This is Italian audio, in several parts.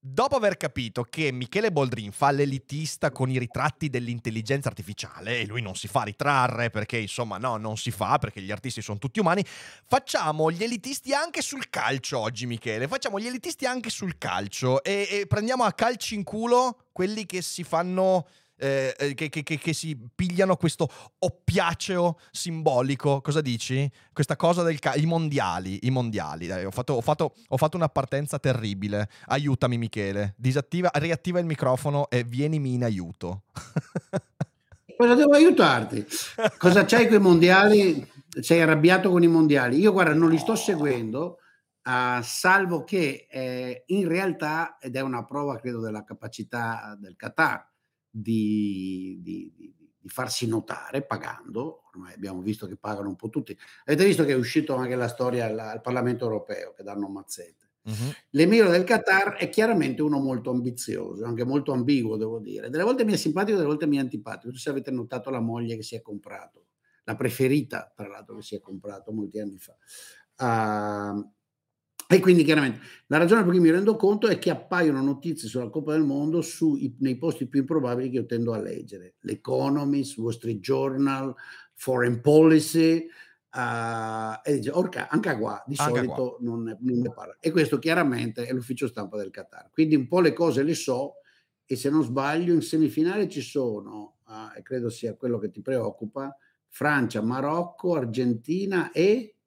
Dopo aver capito che Michele Boldrin fa l'elitista con i ritratti dell'intelligenza artificiale, e lui non si fa ritrarre perché insomma no, non si fa perché gli artisti sono tutti umani, facciamo gli elitisti anche sul calcio oggi Michele, facciamo gli elitisti anche sul calcio. E, e prendiamo a calci in culo quelli che si fanno eh, eh, che, che, che, si pigliano questo oppiaceo simbolico. Cosa dici? Questa cosa del ca- mondiali. I mondiali. Dai, ho, fatto, ho, fatto, ho, fatto, una partenza terribile. Aiutami, Michele. Disattiva, riattiva il microfono e vienimi in aiuto. Cosa devo aiutarti? Cosa c'hai con i mondiali? Sei arrabbiato con i mondiali? Io, guarda, non li sto seguendo. Uh, salvo che eh, in realtà, ed è una prova credo della capacità del Qatar, di, di, di, di, farsi notare pagando, ormai abbiamo visto che pagano un po' tutti. Avete visto che è uscito anche la storia al, al Parlamento europeo che danno mazzette. Uh-huh. L'emiro del Qatar è chiaramente uno molto ambizioso, anche molto ambiguo, devo dire. Delle volte mi è simpatico, delle volte mi è antipatico. Se avete notato la moglie che si è comprato, la preferita, tra l'altro, che si è comprato molti anni fa. Uh, e quindi chiaramente la ragione per cui mi rendo conto è che appaiono notizie sulla Coppa del Mondo sui, nei posti più improbabili che io tendo a leggere. L'Economist, Wall Street Journal, Foreign Policy, uh, e dice, orca, anche qua di anche solito qua. Non, ne, non ne parla. E questo chiaramente è l'ufficio stampa del Qatar. Quindi un po' le cose le so e se non sbaglio in semifinale ci sono, uh, e credo sia quello che ti preoccupa, Francia, Marocco, Argentina e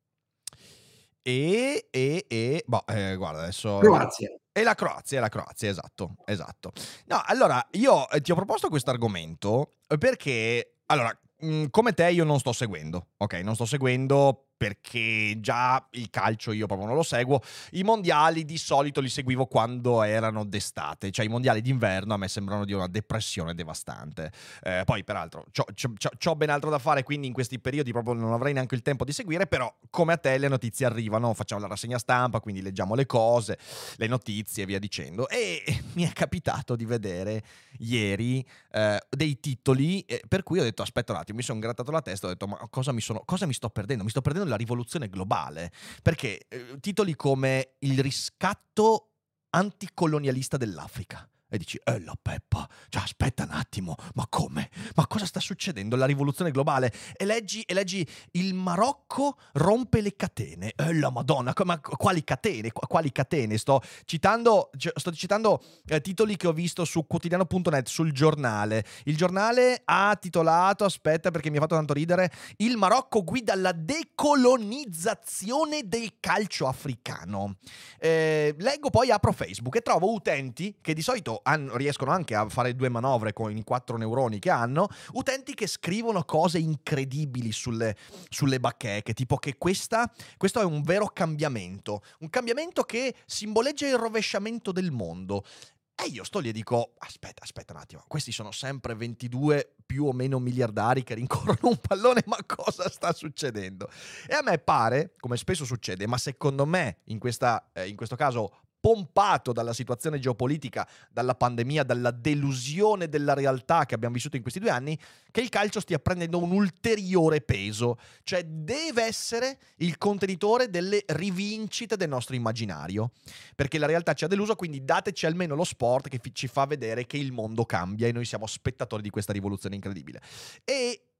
e, e, e boh, eh, guarda adesso... Croazia. E la Croazia, la Croazia, esatto, esatto. No, allora, io eh, ti ho proposto questo argomento perché, allora, mh, come te io non sto seguendo, ok? Non sto seguendo perché già il calcio io proprio non lo seguo. I mondiali di solito li seguivo quando erano d'estate, cioè i mondiali d'inverno a me sembrano di una depressione devastante. Eh, poi, peraltro, ho ben altro da fare, quindi in questi periodi proprio non avrei neanche il tempo di seguire, però come a te le notizie arrivano, facciamo la rassegna stampa, quindi leggiamo le cose, le notizie e via dicendo. E mi è capitato di vedere ieri eh, dei titoli eh, per cui ho detto aspetta un attimo, mi sono grattato la testa, ho detto ma cosa mi, sono, cosa mi sto perdendo? Mi sto perdendo la rivoluzione globale, perché eh, titoli come il riscatto anticolonialista dell'Africa e dici, eh la peppa, cioè aspetta un attimo, ma come? Ma cosa sta succedendo? La rivoluzione globale? E leggi, e leggi il Marocco rompe le catene, eh la madonna, ma quali catene? Quali catene? Sto citando, sto citando eh, titoli che ho visto su quotidiano.net, sul giornale. Il giornale ha titolato, aspetta perché mi ha fatto tanto ridere, il Marocco guida la decolonizzazione del calcio africano. Eh, leggo poi, apro Facebook e trovo utenti che di solito hanno, riescono anche a fare due manovre con i quattro neuroni che hanno, utenti che scrivono cose incredibili sulle, sulle bacheche, tipo che questa, questo è un vero cambiamento, un cambiamento che simboleggia il rovesciamento del mondo. E io sto lì e dico, aspetta, aspetta un attimo, questi sono sempre 22 più o meno miliardari che rincorrono un pallone, ma cosa sta succedendo? E a me pare, come spesso succede, ma secondo me in, questa, eh, in questo caso pompato dalla situazione geopolitica, dalla pandemia, dalla delusione della realtà che abbiamo vissuto in questi due anni, che il calcio stia prendendo un ulteriore peso. Cioè deve essere il contenitore delle rivincite del nostro immaginario. Perché la realtà ci ha deluso, quindi dateci almeno lo sport che ci fa vedere che il mondo cambia e noi siamo spettatori di questa rivoluzione incredibile. E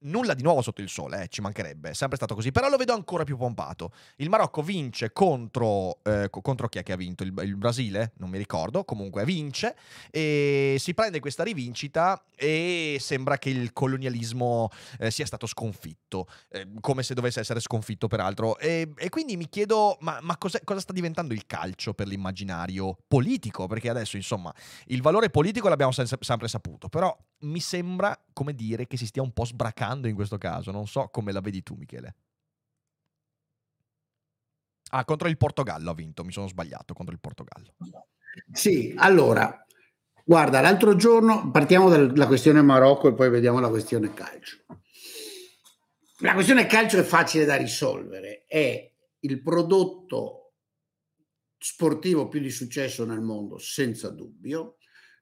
Nulla di nuovo sotto il sole, eh, ci mancherebbe, è sempre stato così, però lo vedo ancora più pompato. Il Marocco vince contro, eh, contro chi è che ha vinto? Il, il, Brasile? Non mi ricordo, comunque vince e si prende questa rivincita e sembra che il colonialismo eh, sia stato sconfitto, eh, come se dovesse essere sconfitto peraltro. E, e quindi mi chiedo, ma, ma cosa sta diventando il calcio per l'immaginario politico? Perché adesso, insomma, il valore politico l'abbiamo sem- sempre saputo, però mi sembra, come dire, che si stia un po' sbracando in questo caso. Non so come la vedi tu, Michele. Ah, contro il Portogallo ha vinto, mi sono sbagliato, contro il Portogallo. Sì, allora, guarda, l'altro giorno partiamo dalla questione Marocco e poi vediamo la questione calcio. La questione calcio è facile da risolvere, è il prodotto sportivo più di successo nel mondo, senza dubbio.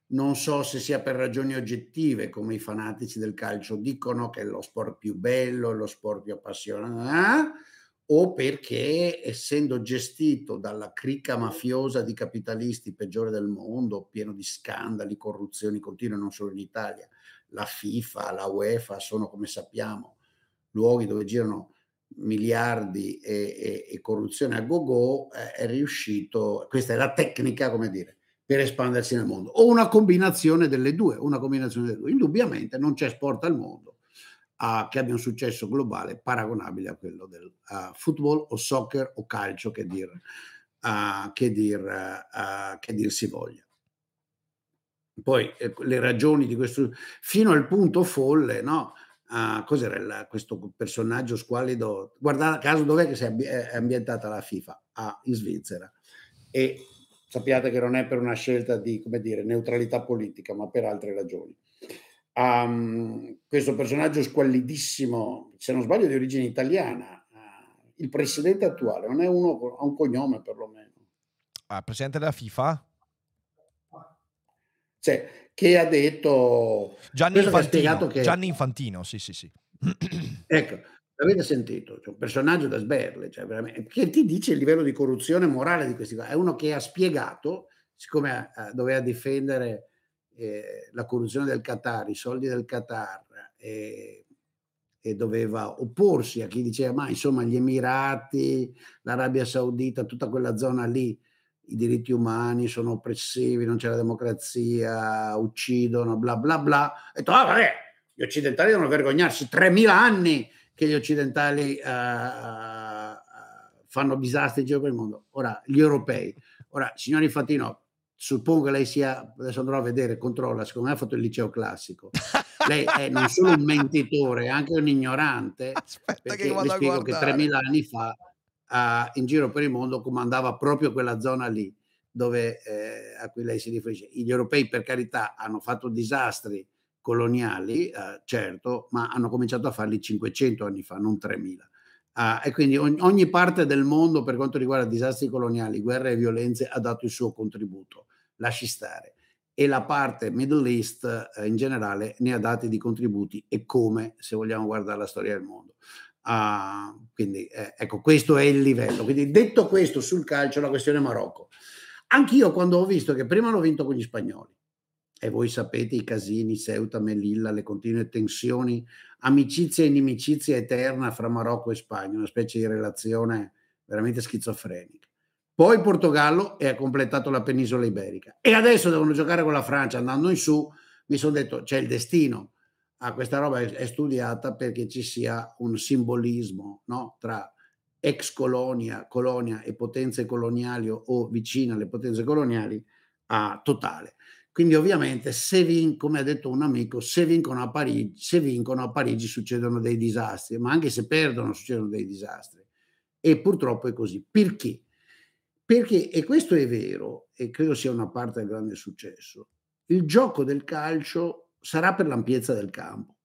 Non so se sia per ragioni oggettive, come i fanatici del calcio dicono che è lo sport più bello, lo sport più appassionante, eh? o perché essendo gestito dalla cricca mafiosa di capitalisti peggiore del mondo, pieno di scandali, corruzioni continue non solo in Italia, la FIFA, la UEFA sono come sappiamo luoghi dove girano miliardi e, e, e corruzione a go-go, eh, è riuscito, questa è la tecnica, come dire, per espandersi nel mondo, o una combinazione delle due, una combinazione delle due. Indubbiamente non c'è sport al mondo uh, che abbia un successo globale paragonabile a quello del uh, football o soccer o calcio che dir, uh, che dir, che dir si voglia. Poi eh, le ragioni di questo, fino al punto folle, no? Uh, cos'era il, questo personaggio squallido? Guarda caso dov'è che si è ambientata la FIFA? Ah, in Svizzera. E sappiate che non è per una scelta di, come dire, neutralità politica, ma per altre ragioni um, questo personaggio squallidissimo, se non sbaglio di origine italiana, uh, il presidente attuale, non è uno, ha un cognome perlomeno. Ah, presidente della FIFA? Cioè, che ha detto... Gianni Infantino, che... Gianni Infantino, sì, sì, sì. ecco, l'avete sentito? C'è un personaggio da sberle, cioè che ti dice il livello di corruzione morale di questi qua. È uno che ha spiegato, siccome uh, doveva difendere eh, la corruzione del Qatar, i soldi del Qatar e, e, doveva opporsi a chi diceva ma insomma gli Emirati, l'Arabia Saudita, tutta quella zona lì, i diritti umani sono oppressivi, non c'è la democrazia, uccidono, bla bla bla. E detto, ah vabbè, gli occidentali devono vergognarsi, 3.000 anni che gli occidentali uh, fanno disastri in giro per il mondo. Ora, gli europei. Ora, signori Fatino, suppongo che lei sia, adesso andrò a vedere, controlla, secondo me ha fatto il liceo classico. Lei è non solo un mentitore, è anche un ignorante, Aspetta perché le spiego che 3000 anni fa uh, in giro per il mondo comandava proprio quella zona lì dove, eh, a cui lei si riferisce. Gli europei, per carità, hanno fatto disastri coloniali, uh, certo, ma hanno cominciato a farli 500 anni fa, non 3000. Uh, e quindi ogni, ogni, parte del mondo per quanto riguarda disastri coloniali, guerre e violenze ha dato il suo contributo, lasci stare. E la parte Middle East uh, in generale ne ha dati di contributi e come se vogliamo guardare la storia del mondo. Uh, quindi eh, ecco, questo è il livello. Quindi detto questo sul calcio, la questione Marocco. Anch'io quando ho visto che prima hanno vinto con gli spagnoli, e voi sapete i casini, Ceuta, Melilla, le continue tensioni, amicizia e inimicizia eterna fra Marocco e Spagna, una specie di relazione veramente schizofrenica. Poi Portogallo e ha completato la penisola iberica. E adesso devono giocare con la Francia andando in su. Mi sono detto, c'è il destino. Ah, questa roba è, studiata perché ci sia un simbolismo no? tra ex colonia, colonia e potenze coloniali o, vicine alle potenze coloniali a totale. Quindi ovviamente se vin, come ha detto un amico, se vincono, a Parigi, se vincono a Parigi succedono dei disastri, ma anche se perdono succedono dei disastri. E purtroppo è così. Perché? Perché, e questo è vero, e credo sia una parte del grande successo, il gioco del calcio sarà per l'ampiezza del campo.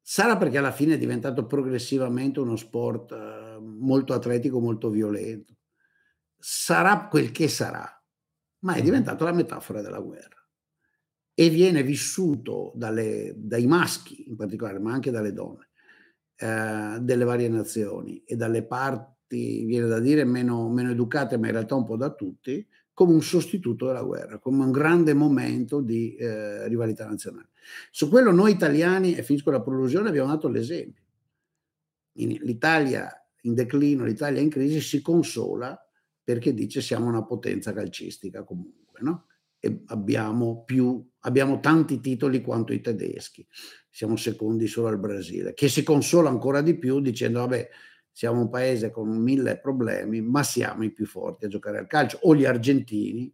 Sarà perché alla fine è diventato progressivamente uno sport eh, molto atletico, molto violento. Sarà quel che sarà ma è diventato la metafora della guerra e viene vissuto dalle, dai maschi in particolare, ma anche dalle donne eh, delle varie nazioni e dalle parti, viene da dire, meno, meno educate, ma in realtà un po' da tutti, come un sostituto della guerra, come un grande momento di eh, rivalità nazionale. Su quello noi italiani, e finisco la prolusione, abbiamo dato l'esempio. In, L'Italia in declino, l'Italia in crisi si consola perché dice siamo una potenza calcistica comunque, no? E abbiamo, più, abbiamo tanti titoli quanto i tedeschi, siamo secondi solo al Brasile, che si consola ancora di più dicendo vabbè siamo un paese con mille problemi, ma siamo i più forti a giocare al calcio, o gli argentini,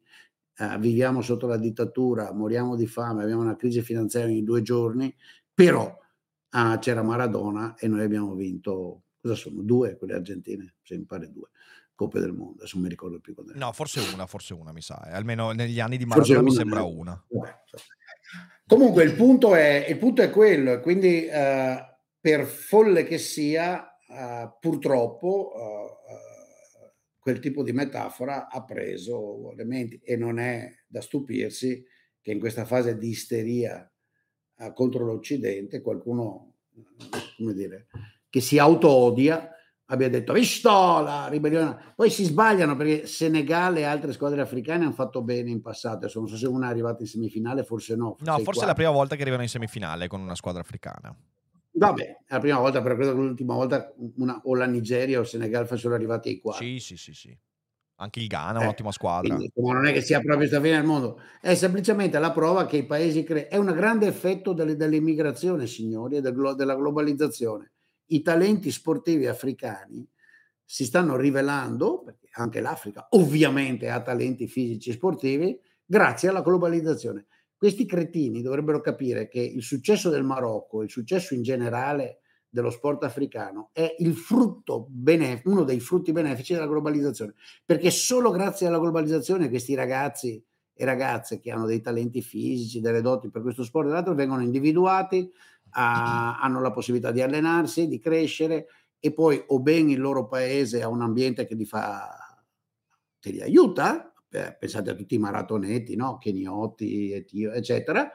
eh, viviamo sotto la dittatura, moriamo di fame, abbiamo una crisi finanziaria in due giorni, però ah, c'era Maradona e noi abbiamo vinto, cosa sono? Due quelle argentine, se mi due Coppe del Mondo, adesso non mi ricordo più quando No, forse una, forse una mi sa, eh. almeno negli anni di Maradona mi sembra eh. una. Comunque il punto è, il punto è quello, quindi uh, per folle che sia, uh, purtroppo uh, quel tipo di metafora ha preso le menti e non è da stupirsi che in questa fase di isteria contro l'Occidente qualcuno, come dire, che si auto-odia abbia detto visto la ribellione poi si sbagliano perché Senegal e altre squadre africane hanno fatto bene in passato. Adesso non so se una è arrivata in semifinale forse no forse no forse è la prima volta che arrivano in semifinale con una squadra africana. Vabbè è la prima volta però credo che l'ultima volta una, o la Nigeria o il Senegal fossero arrivati ai quarti. Sì sì sì sì. Anche il Ghana è eh, un'ottima squadra. quindi, non è che sia proprio questa fine del mondo. È semplicemente la prova che i paesi cre- è un grande effetto delle, dell'immigrazione signori e del, della globalizzazione i talenti sportivi africani si stanno rivelando, perché anche l'Africa ovviamente ha talenti fisici sportivi, grazie alla globalizzazione. Questi cretini dovrebbero capire che il successo del Marocco, il successo in generale dello sport africano è benef- uno dei frutti benefici della globalizzazione, perché solo grazie alla globalizzazione questi ragazzi e ragazze che hanno dei talenti fisici, delle doti per questo sport e l'altro vengono individuati, a, hanno la possibilità di allenarsi, di crescere e poi o ben il loro paese ha un ambiente che li fa, che li aiuta, pensate a tutti i maratonetti, no? Keniotti, eccetera,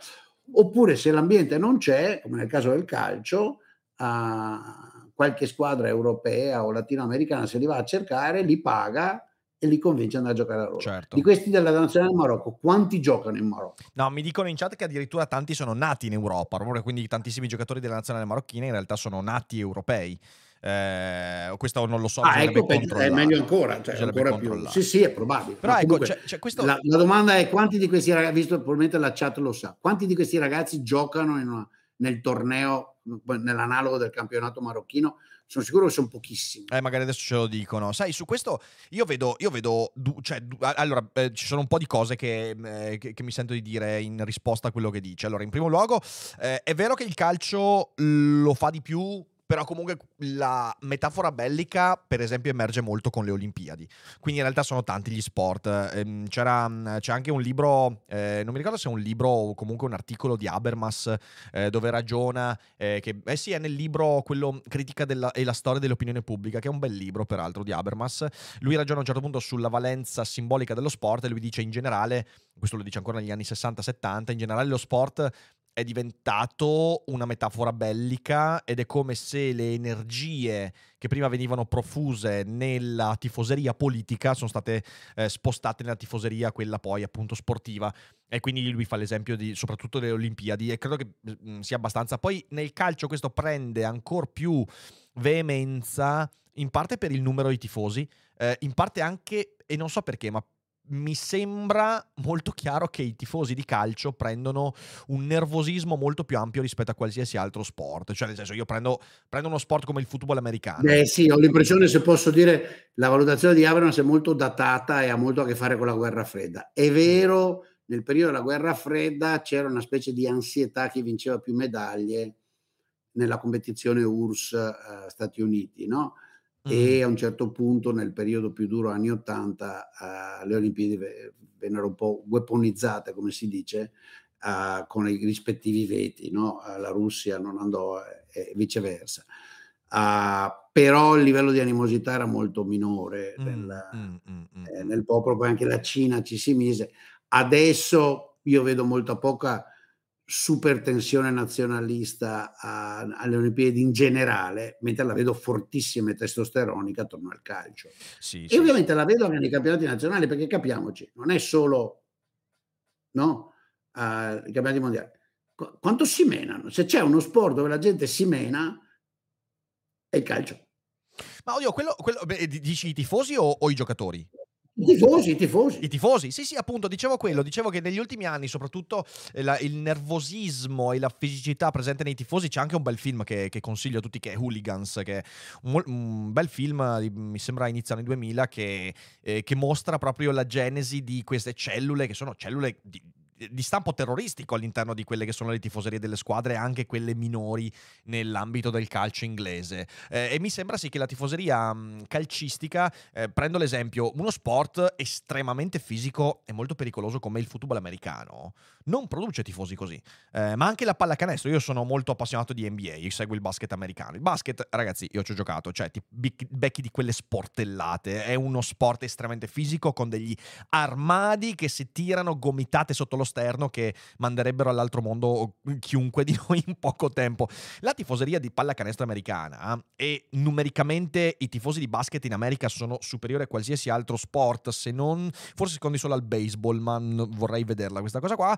oppure se l'ambiente non c'è, come nel caso del calcio, qualche squadra europea o latinoamericana se li va a cercare, li paga e li convince ad andare a giocare a loro. Certo. Di questi della nazionale del Marocco, quanti giocano in Marocco? No, mi dicono in chat che addirittura tanti sono nati in Europa, quindi tantissimi giocatori della nazionale marocchina in realtà sono nati europei. Eh, questo non lo so. Ah, ecco, è meglio ancora, cioè ancora più. Sì, sì, è probabile. Però ecco, comunque, c'è, c'è questo... la, la, domanda è quanti di questi ragazzi, visto probabilmente la chat lo sa, quanti di questi ragazzi giocano una, nel torneo, nell'analogo del campionato marocchino? Sono sicuro che sono pochissimi. Eh, magari adesso ce lo dicono. Sai, su questo io vedo, io vedo, cioè, allora, eh, ci sono un po' di cose che, eh, che, che, mi sento di dire in risposta a quello che dice. Allora, in primo luogo, eh, è vero che il calcio lo fa di più però comunque la metafora bellica, per esempio, emerge molto con le Olimpiadi. Quindi in realtà sono tanti gli sport. Ehm, c'era, c'è anche un libro, eh, non mi ricordo se è un libro o comunque un articolo di Habermas eh, dove ragiona, eh, che eh sì, è nel libro quello Critica della, e la storia dell'opinione pubblica, che è un bel libro peraltro di Habermas. Lui ragiona a un certo punto sulla valenza simbolica dello sport e lui dice in generale, questo lo dice ancora negli anni 60-70, in generale lo sport è diventato una metafora bellica ed è come se le energie che prima venivano profuse nella tifoseria politica sono state eh, spostate nella tifoseria quella poi appunto sportiva. E quindi lui fa l'esempio di soprattutto delle Olimpiadi e credo che mh, mm, sia abbastanza. Poi nel calcio questo prende ancora più veemenza in parte per il numero di tifosi eh, in parte anche e non so perché ma mi sembra molto chiaro che i tifosi di calcio prendono un nervosismo molto più ampio rispetto a qualsiasi altro sport. Cioè, nel senso, io prendo, prendo uno sport come il football americano. Beh, sì, ho l'impressione, se posso dire, la valutazione di Abrams è molto datata e ha molto a che fare con la guerra fredda. È vero, nel periodo della guerra fredda c'era una specie di ansietà chi vinceva più medaglie nella competizione URSS uh, Stati Uniti, no? E a un certo punto nel periodo più duro anni 80 uh, eh, le Olimpiadi vennero un po' weaponizzate come si dice uh, con i rispettivi veti no? uh, la Russia non andò e viceversa. Però il livello di animosità era molto minore mm, nel, mm, mm, mm, eh, nel popolo poi anche la Cina ci si mise. Adesso io vedo molta poca super tensione nazionalista a, alle Olimpiadi in generale, mentre la vedo fortissima e testosteronica attorno al calcio. Sì, e sì, ovviamente sì. la vedo anche nei campionati nazionali, perché capiamoci, non è solo no, uh, i campionati mondiali. Qu- quanto si menano? Se c'è uno sport dove la gente si mena, è il calcio. Ma oddio, quello, quello beh, dici i tifosi o, o i giocatori? I tifosi, i tifosi. I tifosi, sì, sì, appunto, dicevo quello. Dicevo che negli ultimi anni, soprattutto eh, la, il nervosismo e la fisicità presente nei tifosi, c'è anche un bel film che, che consiglio a tutti, che è Hooligans, che è un, un bel film, mi sembra inizia anni 2000, che, eh, che, mostra proprio la genesi di queste cellule, che sono cellule di, di stampo terroristico all'interno di quelle che sono le tifoserie delle squadre, anche quelle minori nell'ambito del calcio inglese. Eh, e mi sembra sì che la tifoseria mh, calcistica, eh, prendo l'esempio, uno sport estremamente fisico e molto pericoloso come il football americano, non produce tifosi così. Eh, ma anche la pallacanestro, io sono molto appassionato di NBA, io seguo il basket americano. Il basket, ragazzi, io ci ho giocato, cioè ti becchi di quelle sportellate, è uno sport estremamente fisico con degli armadi che si tirano gomitate sotto lo sterno che manderebbero all'altro mondo chiunque di noi in poco tempo. La tifoseria di pallacanestro americana e numericamente i tifosi di basket in America sono superiori a qualsiasi altro sport, se non forse secondi solo al baseball, ma vorrei vederla questa cosa qua,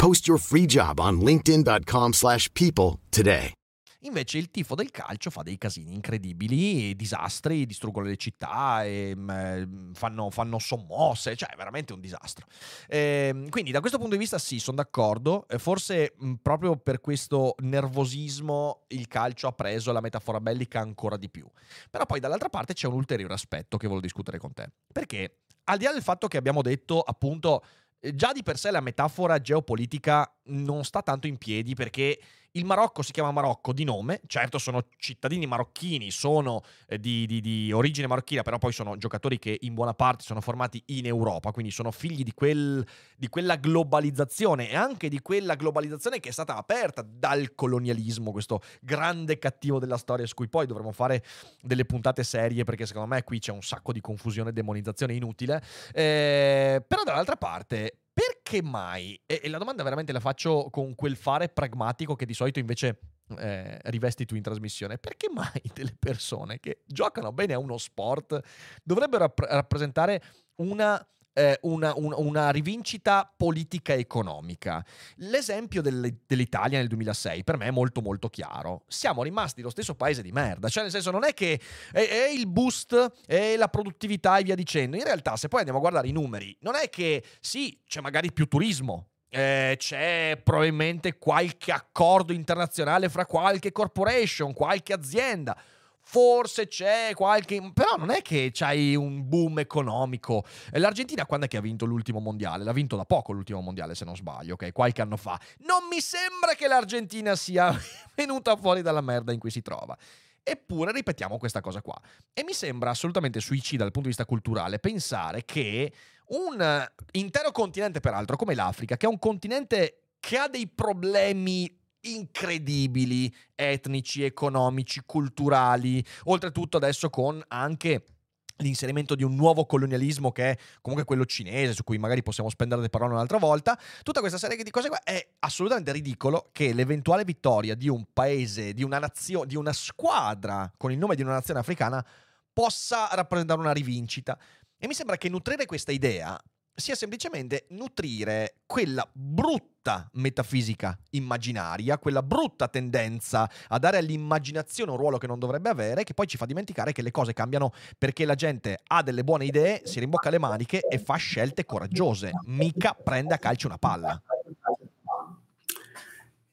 Post your free job on linkedin.com/people today. Invece il tifo del calcio fa dei casini incredibili, disastri, distruggono le città, e, mh, fanno, fanno, sommosse, cioè è veramente un disastro. E, ehm, quindi da questo punto di vista sì, sono d'accordo, forse mh, proprio per questo nervosismo il calcio ha preso la metafora bellica ancora di più. Però poi dall'altra parte c'è un ulteriore aspetto che voglio discutere con te, perché al di là del fatto che abbiamo detto appunto già di per sé la metafora geopolitica non sta tanto in piedi perché il Marocco si chiama Marocco di nome, certo sono cittadini marocchini, sono eh, di, di, di, origine marocchina, però poi sono giocatori che in buona parte sono formati in Europa, quindi sono figli di, quel, di quella globalizzazione e anche di quella globalizzazione che è stata aperta dal colonialismo, questo grande cattivo della storia su cui poi dovremo fare delle puntate serie perché secondo me qui c'è un sacco di confusione e demonizzazione inutile. Eh, però dall'altra parte perché mai? E, e, la domanda veramente la faccio con quel fare pragmatico che di solito invece eh, rivesti tu in trasmissione. Perché mai delle persone che giocano bene a uno sport dovrebbero rapp- rappresentare una eh, una, un, una, rivincita politica economica. L'esempio del, dell'Italia nel 2006 per me è molto molto chiaro. Siamo rimasti lo stesso paese di merda, cioè nel senso non è che è, è il boost e la produttività e via dicendo. In realtà se poi andiamo a guardare i numeri, non è che sì, c'è magari più turismo, eh, c'è probabilmente qualche accordo internazionale fra qualche corporation, qualche azienda forse c'è qualche... però non è che c'hai un boom economico. L'Argentina quando è che ha vinto l'ultimo mondiale? L'ha vinto da poco l'ultimo mondiale se non sbaglio, ok? Qualche anno fa. Non mi sembra che l'Argentina sia venuta fuori dalla merda in cui si trova. Eppure ripetiamo questa cosa qua. E mi sembra assolutamente suicida dal punto di vista culturale pensare che un intero continente, peraltro, come l'Africa, che è un continente che ha dei problemi incredibili, etnici, economici, culturali, oltretutto adesso con anche l'inserimento di un nuovo colonialismo che è comunque quello cinese, su cui magari possiamo spendere le parole un'altra volta, tutta questa serie di cose qua è assolutamente ridicolo che l'eventuale vittoria di un paese, di una nazione, di una squadra con il nome di una nazione africana possa rappresentare una rivincita. E mi sembra che nutrire questa idea sia semplicemente nutrire quella brutta metafisica immaginaria, quella brutta tendenza a dare all'immaginazione un ruolo che non dovrebbe avere, che poi ci fa dimenticare che le cose cambiano perché la gente ha delle buone idee, si rimbocca le maniche e fa scelte coraggiose, mica prende a calcio una palla.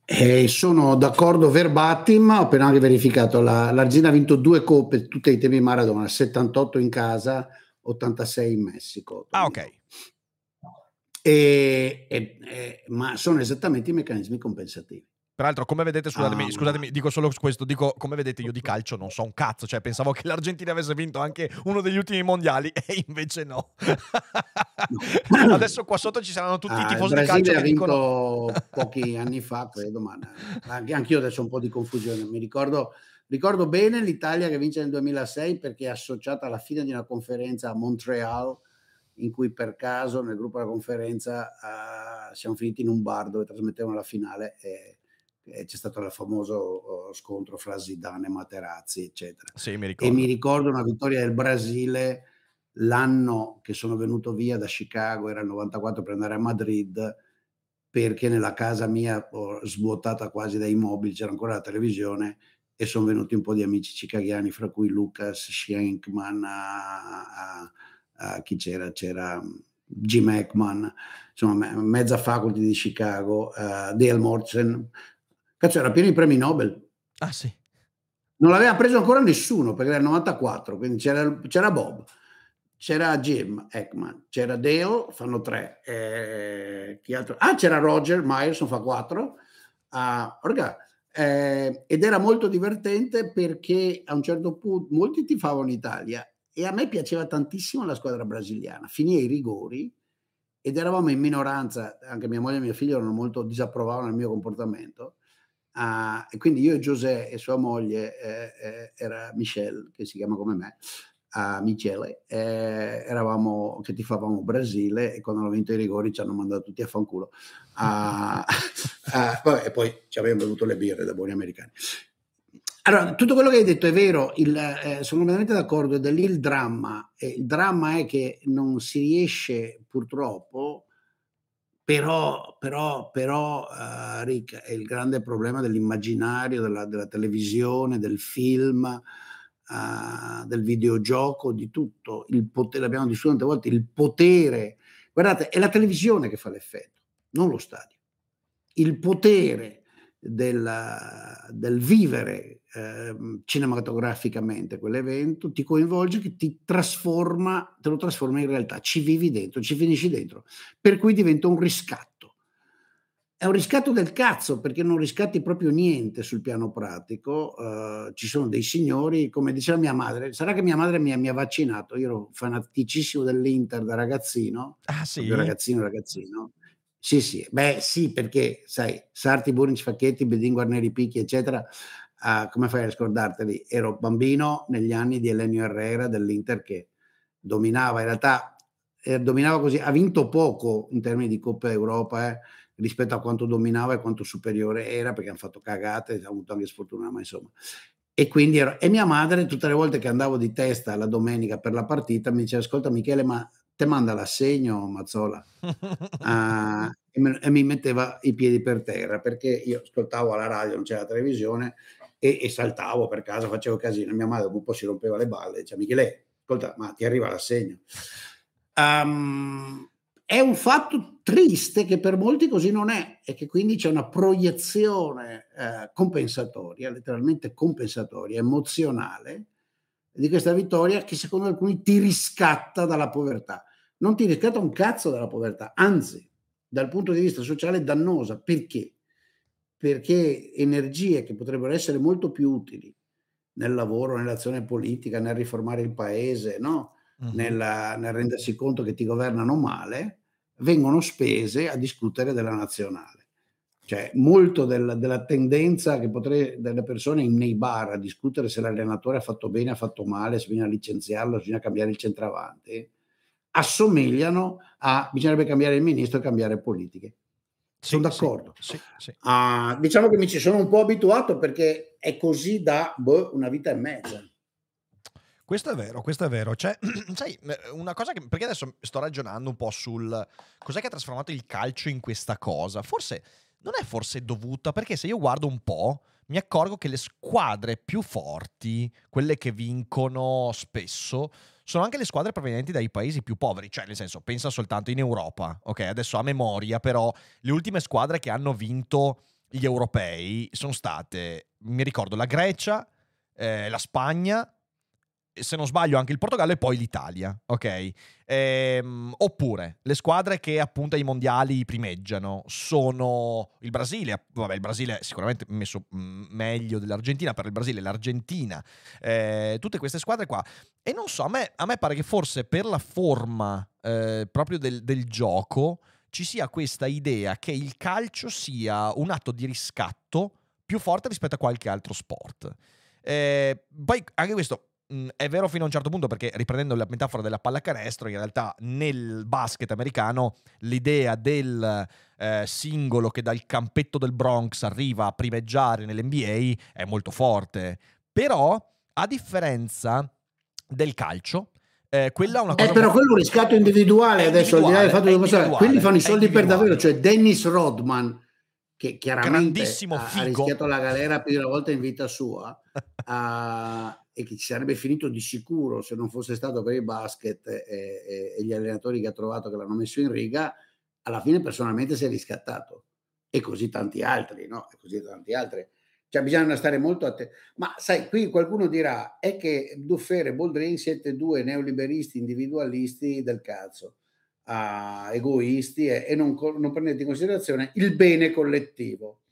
Eh, sono d'accordo verbatim, ho appena anche verificato, la, l'Argentina ha vinto due coppe, tutte i temi Maradona, 78 in casa, 86 in Messico. Ah ok. E, e, e, ma sono esattamente i meccanismi compensativi. Peraltro, come vedete, scusatemi, ah, scusatemi, dico solo questo, dico come vedete io di calcio non so un cazzo, cioè pensavo che l'Argentina avesse vinto anche uno degli ultimi mondiali e invece no. no. Adesso qua sotto ci saranno tutti ah, i tifosi di calcio che vinto dicono... pochi anni fa, credo, ma anche, anche io adesso ho un po' di confusione. Mi ricordo, ricordo bene l'Italia che vince nel 2006 perché è associata alla fine di una conferenza a Montreal in cui per caso nel gruppo della conferenza uh, siamo finiti in un bar dove trasmettevano la finale e, e c'è stato il famoso uh, scontro fra Zidane e Materazzi, eccetera. Sì, mi e mi ricordo una vittoria del Brasile l'anno che sono venuto via da Chicago, era il 94 per andare a Madrid, perché nella casa mia svuotata quasi dai mobili c'era ancora la televisione e sono venuti un po' di amici cicaghiani, fra cui Lucas Schenkman, a, a, a chi c'era? C'era Jim Ekman, insomma mezza faculty di Chicago, uh, Dale Morton. Cazzo, era pieno di premi Nobel. Ah sì. Non l'aveva preso ancora nessuno perché era il 94, quindi c'era, c'era Bob, c'era Jim Ekman, c'era Dale, fanno tre. Eh, chi altro? Ah, c'era Roger Myerson, fa quattro. Uh, orga, eh, ed era molto divertente perché a un certo punto molti tifavano Italia e a me piaceva tantissimo la squadra brasiliana. Finì i rigori ed eravamo in minoranza, anche mia moglie e mio figlio erano molto disapprovavano il mio comportamento. Uh, e quindi io e Giuseppe e sua moglie, eh, eh, era Michelle, che si chiama come me, a Michele, eh, eravamo che tifavamo Brasile e quando hanno vinto i rigori ci hanno mandato tutti a fanculo. Uh, uh, vabbè, e poi ci abbiamo bevuto le birre da buoni americani. Allora, tutto quello che hai detto è vero, il, eh, sono completamente d'accordo, da lì il dramma. Eh, il dramma è che non si riesce purtroppo, però, però, però uh, Rick, è il grande problema dell'immaginario, della, della televisione, del film, uh, del videogioco, di tutto. Il potere, l'abbiamo discusso tante volte, il potere. Guardate, è la televisione che fa l'effetto, non lo stadio. Il potere del, del vivere eh, cinematograficamente quell'evento ti coinvolge che ti trasforma, te lo trasforma in realtà, ci vivi dentro, ci finisci dentro, per cui diventa un riscatto. È un riscatto del cazzo perché non riscatti proprio niente sul piano pratico. Uh, ci sono dei signori, come diceva mia madre, sarà che mia madre mi, mi ha vaccinato. Io ero fanaticissimo dell'Inter da ragazzino, ah, sì? ragazzino, ragazzino. Sì, sì, beh, sì, perché sai, Sarti, Burnic, Facchetti, Bedin, Guarneri, Picchi, eccetera, uh, come fai a scordarteli? Ero bambino negli anni di Elenio Herrera dell'Inter che dominava, in realtà eh, dominava così, ha vinto poco in termini di Coppa Europa eh, rispetto a quanto dominava e quanto superiore era, perché hanno fatto cagate, ha avuto anche sfortuna, ma insomma. E quindi ero, e mia madre, tutte le volte che andavo di testa la domenica per la partita, mi diceva: Ascolta, Michele, ma te manda l'assegno Mazzola uh, e, mi metteva i piedi per terra perché io ascoltavo alla radio, non c'era televisione e, e, saltavo per casa, facevo casino. Mia madre un po' si rompeva le balle, diceva Michele, ascolta, ma ti arriva l'assegno. Um, è un fatto triste che per molti così non è e che quindi c'è una proiezione eh, compensatoria, letteralmente compensatoria, emozionale di questa vittoria che secondo alcuni ti riscatta dalla povertà non ti riscatta un cazzo dalla povertà, anzi, dal punto di vista sociale è dannosa. Perché? Perché energie che potrebbero essere molto più utili nel lavoro, nell'azione politica, nel riformare il paese, no? uh-huh. Nella, nel rendersi conto che ti governano male, vengono spese a discutere della nazionale. Cioè, molto del, della tendenza che potrei, delle persone nei bar a discutere se l'allenatore ha fatto bene, ha fatto male, se bisogna licenziarlo, se bisogna cambiare il centravanti, assomigliano a bisognerebbe cambiare il ministro e cambiare politiche. Sì, sono d'accordo. Sì, sì, uh, diciamo che mi ci sono un po' abituato perché è così da boh, una vita e mezza. Questo è vero, questo è vero. Cioè, sai, una cosa che. Perché adesso sto ragionando un po' sul. Cos'è che ha trasformato il calcio in questa cosa? Forse. Non è forse dovuta, perché se io guardo un po', mi accorgo che le squadre più forti, quelle che vincono spesso, sono anche le squadre provenienti dai paesi più poveri, cioè nel senso, pensa soltanto in Europa, ok? Adesso a memoria, però le ultime squadre che hanno vinto gli europei sono state, mi ricordo, la Grecia, eh, la Spagna, se non sbaglio anche il Portogallo e poi l'Italia, ok? Ehm, oppure le squadre che appunto ai mondiali primeggiano sono il Brasile, vabbè il Brasile è sicuramente messo mm, meglio dell'Argentina, per il Brasile l'Argentina, eh, tutte queste squadre qua. E non so, a me, a me pare che forse per la forma eh, proprio del, del gioco ci sia questa idea che il calcio sia un atto di riscatto più forte rispetto a qualche altro sport. Eh, poi anche questo mh, è vero fino a un certo punto perché riprendendo la metafora della pallacanestro, in realtà nel basket americano l'idea del eh, singolo che dal campetto del Bronx arriva a primeggiare nell'NBA è molto forte. Però, a differenza del calcio, Eh, quella è una cosa eh, però quello è un riscatto individuale adesso al di là del fatto che quelli fanno i soldi per davvero cioè Dennis Rodman che chiaramente ha, ha, rischiato la galera più di una volta in vita sua uh, e che ci sarebbe finito di sicuro se non fosse stato per il basket e, e, e, gli allenatori che ha trovato che l'hanno messo in riga alla fine personalmente si è riscattato e così tanti altri no? e così tanti altri cioè bisogna stare molto attenti. Ma sai, qui qualcuno dirà, è che Duffer e Boldrin siete due neoliberisti individualisti del cazzo, uh, egoisti e, e non, non prendete in considerazione il bene collettivo,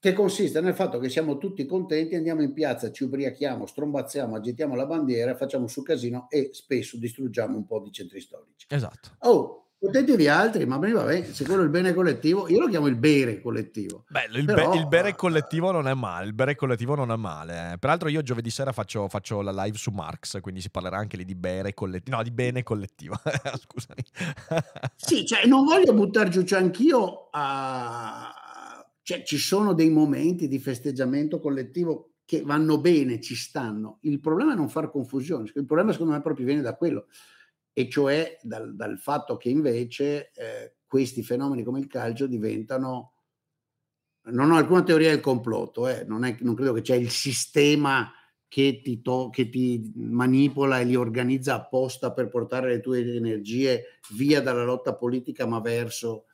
che consiste nel fatto che siamo tutti contenti, andiamo in piazza, ci ubriachiamo, strombazziamo, agitiamo la bandiera, facciamo su casino e spesso distruggiamo un po' di centri storici. Esatto. Oh, Potete altri, ma vabbè, se quello è il bene collettivo, io lo chiamo il bere collettivo. Bello, il, Però, be- il bere collettivo non è male, il bere collettivo non è male. Eh. Peraltro io giovedì sera faccio, faccio, la live su Marx, quindi si parlerà anche lì di bere collettivo, no, di bene collettivo, scusami. sì, cioè non voglio buttare giù, cioè anch'io, uh, cioè ci sono dei momenti di festeggiamento collettivo che vanno bene, ci stanno. Il problema è non far confusione, il problema secondo me proprio viene da quello e cioè dal, dal fatto che invece eh, questi fenomeni come il calcio diventano... Non ho alcuna teoria del complotto, eh, non, è, non credo che c'è il sistema che ti, to- che ti, manipola e li organizza apposta per portare le tue energie via dalla lotta politica ma verso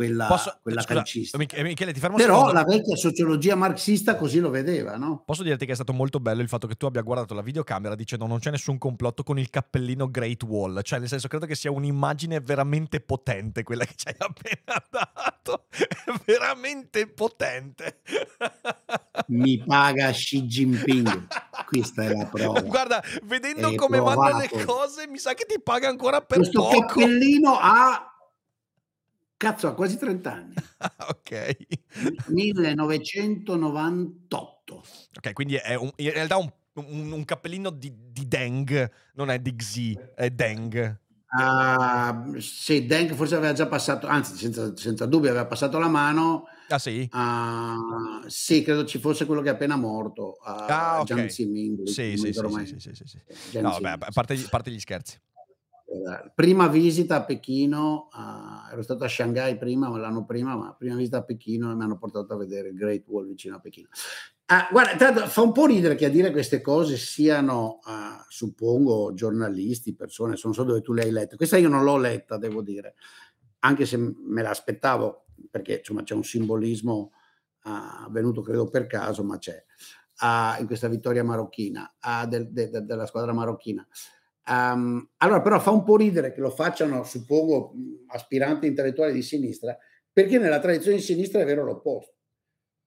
quella, Posso, quella scusa, calcistica. Eh, Michele, ti fermo Però la vecchia sociologia marxista così lo vedeva, no? Posso dirti che è stato molto bello il fatto che tu abbia guardato la videocamera dicendo non c'è nessun complotto con il cappellino Great Wall, cioè nel senso credo che sia un'immagine veramente potente quella che ci hai appena dato, è veramente potente. Mi paga Xi Jinping, questa è la prova. Guarda, vedendo è come provato. vanno le cose mi sa che ti paga ancora per Questo poco. Questo cappellino ha Cazzo, ha quasi 30 anni. ok. 1998. Ok, quindi è un, in realtà un, un, un cappellino di, di, Deng, non è di Xi, è Deng. Uh, sì, Deng forse aveva già passato, anzi senza, senza dubbio aveva passato la mano. Ah sì? Uh, sì, credo ci fosse quello che è appena morto. Uh, ah, ok. Jiang Zemin, sì, sì, sì, sì, sì, sì, sì. No, vabbè, a parte, parte gli scherzi prima visita a Pechino, uh, ero stato a Shanghai prima, ma l'anno prima, ma prima visita a Pechino e mi hanno portato a vedere il Great Wall vicino a Pechino. Uh, guarda, tanto, fa un po' ridere che a dire queste cose siano, uh, suppongo, giornalisti, persone, non so dove tu le hai lette. Questa io non l'ho letta, devo dire, anche se me l'aspettavo, perché insomma c'è un simbolismo avvenuto credo per caso, ma c'è, in questa vittoria marocchina, del, de, de, della squadra marocchina. Um, allora, però fa un po' ridere che lo facciano, suppongo, aspiranti intellettuali di sinistra, perché nella tradizione di sinistra è vero l'opposto.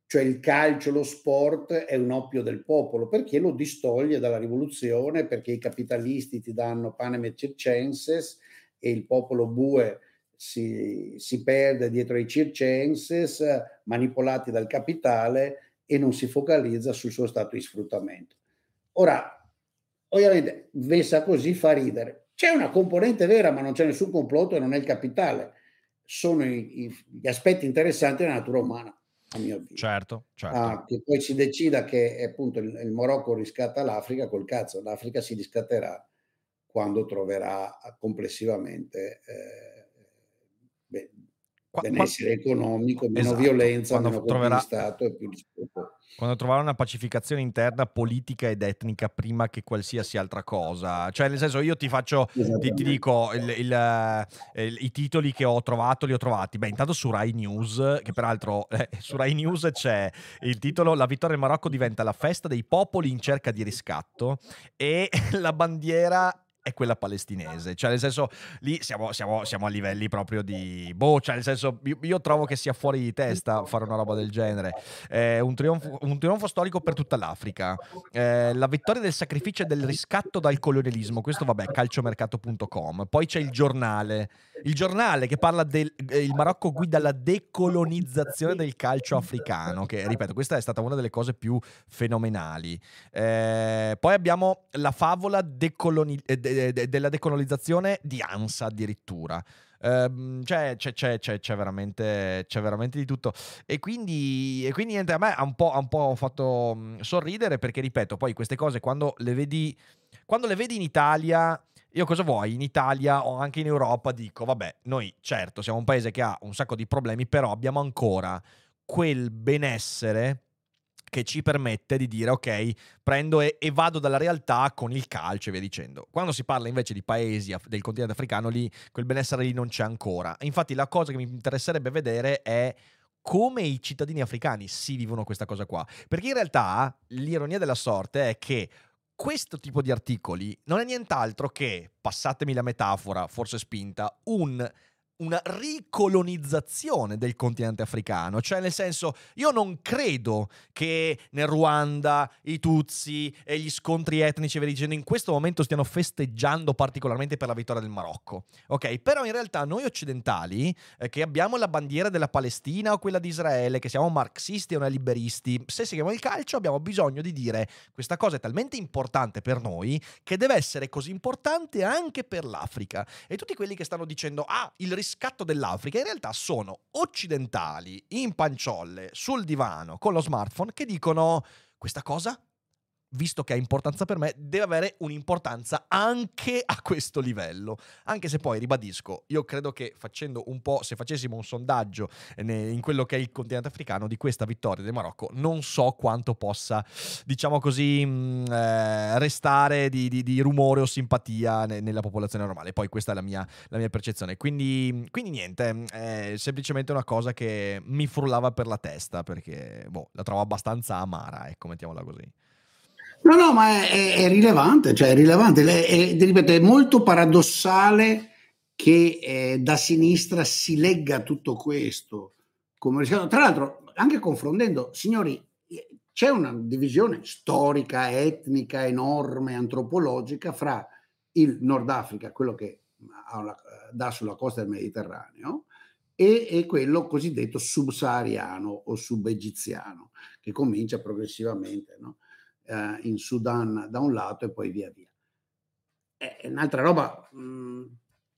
Cioè il calcio, lo sport è un oppio del popolo, perché lo distoglie dalla rivoluzione, perché i capitalisti ti danno panem et circenses e il popolo bue si, si perde dietro ai circenses, manipolati dal capitale e non si focalizza sul suo stato di sfruttamento. Ora, Ovviamente, messa così fa ridere. C'è una componente vera, ma non c'è nessun complotto e non è il capitale. Sono i, i, gli aspetti interessanti della natura umana, a mio avviso. Certo, certo. Ah, che poi si decida che appunto il, il Marocco riscatta l'Africa, col cazzo, l'Africa si riscatterà quando troverà complessivamente eh, benessere economico, meno esatto, violenza, meno troverà, Stato e più rispetto quando trovare una pacificazione interna politica ed etnica prima che qualsiasi altra cosa. Cioè, nel senso, io ti faccio, ti, ti dico, il, il, il, eh, i titoli che ho trovato, li ho trovati. Beh, intanto su Rai News, che peraltro eh, su Rai News c'è il titolo La vittoria del Marocco diventa la festa dei popoli in cerca di riscatto e la bandiera è quella palestinese. Cioè, nel senso, lì siamo, siamo, siamo a livelli proprio di. Boh, cioè, nel senso, io, io, trovo che sia fuori di testa fare una roba del genere. È un trionfo, un trionfo storico per tutta l'Africa. Eh, la vittoria del sacrificio e del riscatto dal colonialismo. Questo, vabbè, calciomercato.com. Poi c'è il giornale. Il giornale che parla del eh, Marocco guida la decolonizzazione del calcio africano. Che, ripeto, questa è stata una delle cose più fenomenali. Eh, poi abbiamo la favola decoloni- eh, de- della decolonizzazione di ANSA addirittura. Um, c'è, c'è, c'è, c'è, veramente, c'è veramente di tutto. E quindi, e quindi niente, a me ha un, po', ha un po' fatto sorridere perché, ripeto, poi queste cose quando le vedi, quando le vedi in Italia io cosa vuoi? In Italia o anche in Europa dico, vabbè, noi certo siamo un paese che ha un sacco di problemi, però abbiamo ancora quel benessere che ci permette di dire ok, prendo e, e, vado dalla realtà con il calcio e via dicendo. Quando si parla invece di paesi del continente africano, lì quel benessere lì non c'è ancora. Infatti la cosa che mi interesserebbe vedere è come i cittadini africani si vivono questa cosa qua. Perché in realtà l'ironia della sorte è che questo tipo di articoli non è nient'altro che, passatemi la metafora, forse spinta, un una ricolonizzazione del continente africano, cioè nel senso io non credo che nel Ruanda i Tutsi e gli scontri etnici e dicendo in questo momento stiano festeggiando particolarmente per la vittoria del Marocco, ok? Però in realtà noi occidentali eh, che abbiamo la bandiera della Palestina o quella di Israele, che siamo marxisti o liberisti, se seguiamo il calcio abbiamo bisogno di dire questa cosa è talmente importante per noi che deve essere così importante anche per l'Africa. E tutti quelli che stanno dicendo ah, il riscatto dell'Africa in realtà sono occidentali in panciolle sul divano con lo smartphone che dicono questa cosa visto che ha importanza per me, deve avere un'importanza anche a questo livello. Anche se poi, ribadisco, io credo che facendo un po', se facessimo un sondaggio in quello che è il continente africano di questa vittoria del Marocco, non so quanto possa, diciamo così, mm, eh, restare di, di, di, rumore o simpatia ne, nella popolazione normale. Poi questa è la mia, la mia percezione. Quindi, quindi niente, è semplicemente una cosa che mi frullava per la testa perché boh, la trovo abbastanza amara, ecco, mettiamola così. No, no, ma è, è rilevante, cioè è rilevante. È, è, ripeto, è molto paradossale che eh, da sinistra si legga tutto questo. Come, tra l'altro, anche confrontendo, signori, c'è una divisione storica, etnica, enorme, antropologica fra il Nord Africa, quello che una, dà sulla costa del Mediterraneo, e, e quello cosiddetto subsahariano o subegiziano, che comincia progressivamente. No? Eh, in Sudan da un lato e poi via via. È un'altra roba, mh, mm,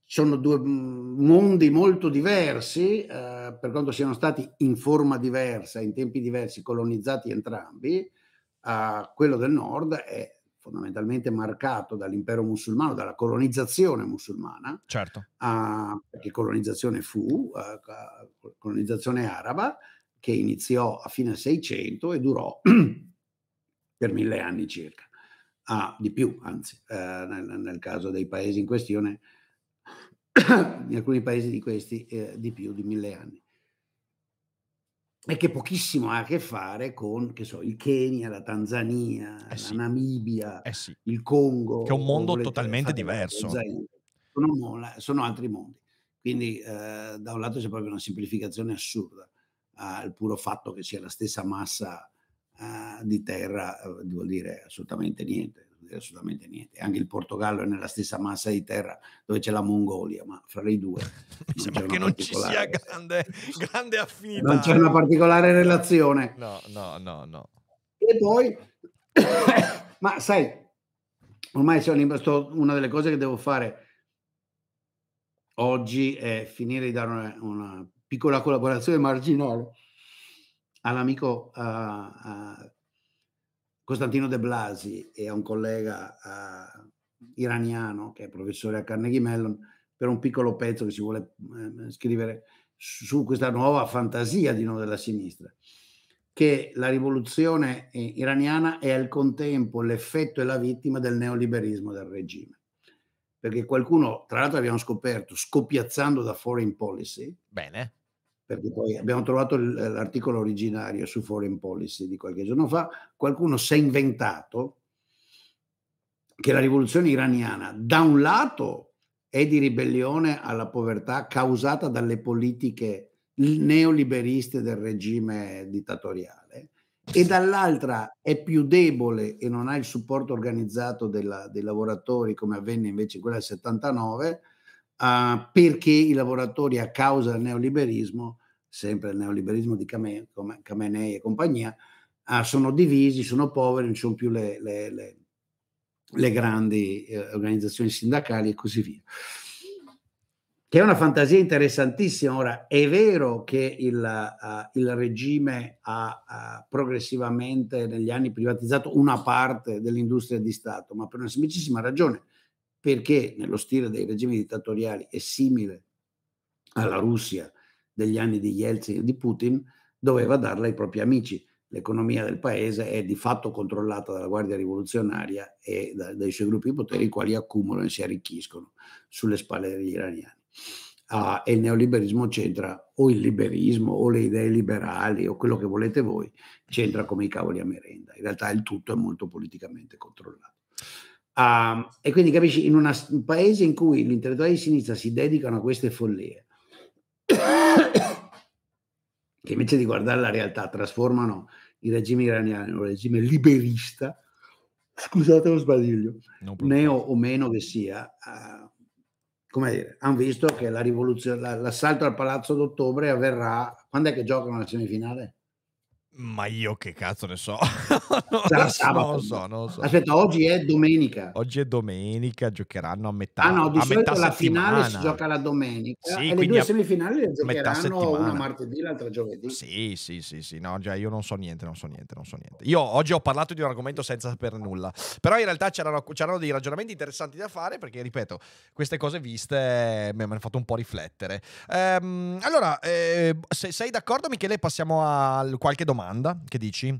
sono due mm, mondi molto diversi, eh, per quanto siano stati in forma diversa, in tempi diversi, colonizzati entrambi, eh, quello del nord è fondamentalmente marcato dall'impero musulmano, dalla colonizzazione musulmana, certo. uh, perché colonizzazione fu, uh, colonizzazione araba, che iniziò a fine 600 e durò per mille anni circa. Ah, di più, anzi, eh, nel, nel, caso dei paesi in questione, in alcuni paesi di questi, eh, di più di mille anni. E che pochissimo ha a che fare con, che so, il Kenya, la Tanzania, eh sì. la Namibia, eh sì. il Congo. Che è un mondo totalmente diverso. Sono, sono, altri mondi. Quindi eh, da un lato c'è proprio una semplificazione assurda al puro fatto che sia la stessa massa uh, di terra uh, vuol dire assolutamente niente, assolutamente niente. Anche il Portogallo è nella stessa massa di terra dove c'è la Mongolia, ma fra i due mi sembra che non ci sia grande, grande affinità. Non c'è una particolare relazione. No, no, no, no. E poi, ma sai, ormai sono, una delle cose che devo fare oggi è finire di dare una, una piccola collaborazione marginale all'amico uh, uh, Costantino De Blasi e a un collega uh, iraniano che è professore a Carnegie Mellon per un piccolo pezzo che si vuole scrivere su questa nuova fantasia di noi della sinistra, che la rivoluzione iraniana è al contempo l'effetto e la vittima del neoliberismo del regime. Perché qualcuno, tra l'altro abbiamo scoperto, scoppiazzando da foreign policy, Bene perché poi abbiamo trovato l'articolo originario su Foreign Policy di qualche giorno fa, qualcuno si è inventato che la rivoluzione iraniana da un lato è di ribellione alla povertà causata dalle politiche neoliberiste del regime dittatoriale e dall'altra è più debole e non ha il supporto organizzato della, dei lavoratori come avvenne invece in quella del 79 uh, perché i lavoratori a causa del neoliberismo, sempre il neoliberismo di Khamenei e compagnia, uh, sono divisi, sono poveri, non ci sono più le, le, le, le grandi eh, organizzazioni sindacali e così via. Che è una fantasia interessantissima. Ora, è vero che il, uh, il regime ha progressivamente negli anni privatizzato una parte dell'industria di Stato, ma per una semplicissima ragione perché nello stile dei regimi dittatoriali è simile alla Russia degli anni di Yeltsin e di Putin, doveva darla ai propri amici. L'economia del paese è di fatto controllata dalla Guardia Rivoluzionaria e da, dai suoi gruppi di potere, i quali accumulano e si arricchiscono sulle spalle degli iraniani. Uh, e il neoliberismo c'entra, o il liberismo, o le idee liberali, o quello che volete voi, c'entra come i cavoli a merenda. In realtà il tutto è molto politicamente controllato. Uh, e quindi capisci, in una, un paese in cui gli intellettuali di sinistra si dedicano a queste follie, che invece di guardare la realtà trasformano il regime iraniano in un regime liberista, scusate lo sbadiglio, neo o meno che sia, uh, come dire, hanno visto che la rivoluzione, l'assalto al Palazzo d'Ottobre avverrà, quando è che giocano la semifinale? Ma io che cazzo ne so? Sarà sabato. Non so, non so. Aspetta, oggi è domenica. Oggi è domenica, giocheranno a metà. Ah no, di a solito la settimana. finale si gioca la domenica sì, e le due semifinali le giocheranno una martedì, l'altra giovedì. Sì, sì, sì, sì, no, già io non so niente, non so niente, non so niente. Io oggi ho parlato di un argomento senza sapere nulla, però in realtà c'erano, c'erano dei ragionamenti interessanti da fare perché, ripeto, queste cose viste mi hanno fatto un po' riflettere. Ehm, allora, eh, se sei d'accordo Michele passiamo a qualche domanda domanda che dici.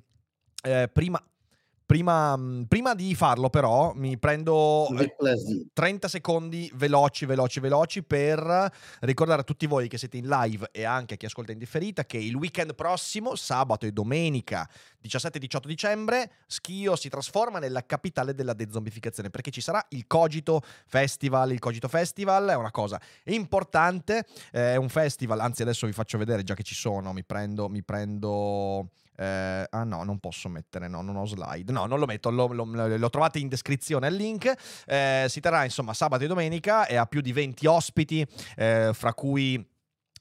Eh, prima, Prima, prima, di farlo, però, mi prendo 30 secondi veloci, veloci, veloci per ricordare a tutti voi che siete in live e anche a chi ascolta in differita che il weekend prossimo, sabato e domenica 17 18 dicembre, Schio si trasforma nella capitale della dezombificazione perché ci sarà il Cogito Festival. Il Cogito Festival è una cosa importante, è un festival, anzi adesso vi faccio vedere già che ci sono, mi prendo... Mi prendo eh, ah no, non posso mettere, no, non ho slide. No, non lo metto, lo, lo, lo trovate in descrizione il link. Eh, si terrà insomma sabato e domenica e ha più di 20 ospiti, eh, fra cui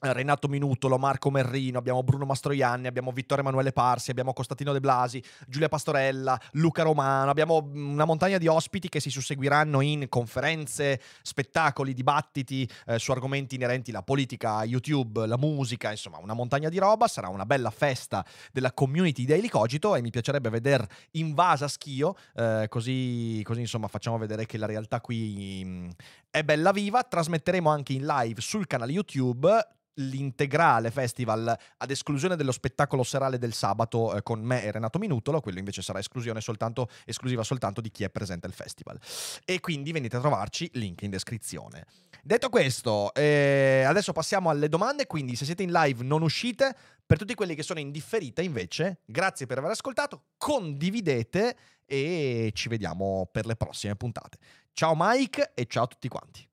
Renato Minutolo, Marco Merrino, abbiamo Bruno Mastroianni, abbiamo Vittorio Emanuele Parsi, abbiamo Costantino De Blasi, Giulia Pastorella, Luca Romano, abbiamo una montagna di ospiti che si susseguiranno in conferenze, spettacoli, dibattiti eh, su argomenti inerenti alla politica, YouTube, la musica, insomma una montagna di roba, sarà una bella festa della community Daily Cogito e mi piacerebbe veder invasa Schio, eh, così, così insomma facciamo vedere che la realtà qui mh, è bella viva, trasmetteremo anche in live sul canale YouTube l'integrale festival ad esclusione dello spettacolo serale del sabato eh, con me e Renato Minutolo, quello invece sarà soltanto, esclusiva soltanto di chi è presente al festival. E quindi venite a trovarci, link in descrizione. Detto questo, eh, adesso passiamo alle domande, quindi se siete in live non uscite, per tutti quelli che sono in differita invece, grazie per aver ascoltato, condividete e ci vediamo per le prossime puntate. Ciao Mike e ciao a tutti quanti.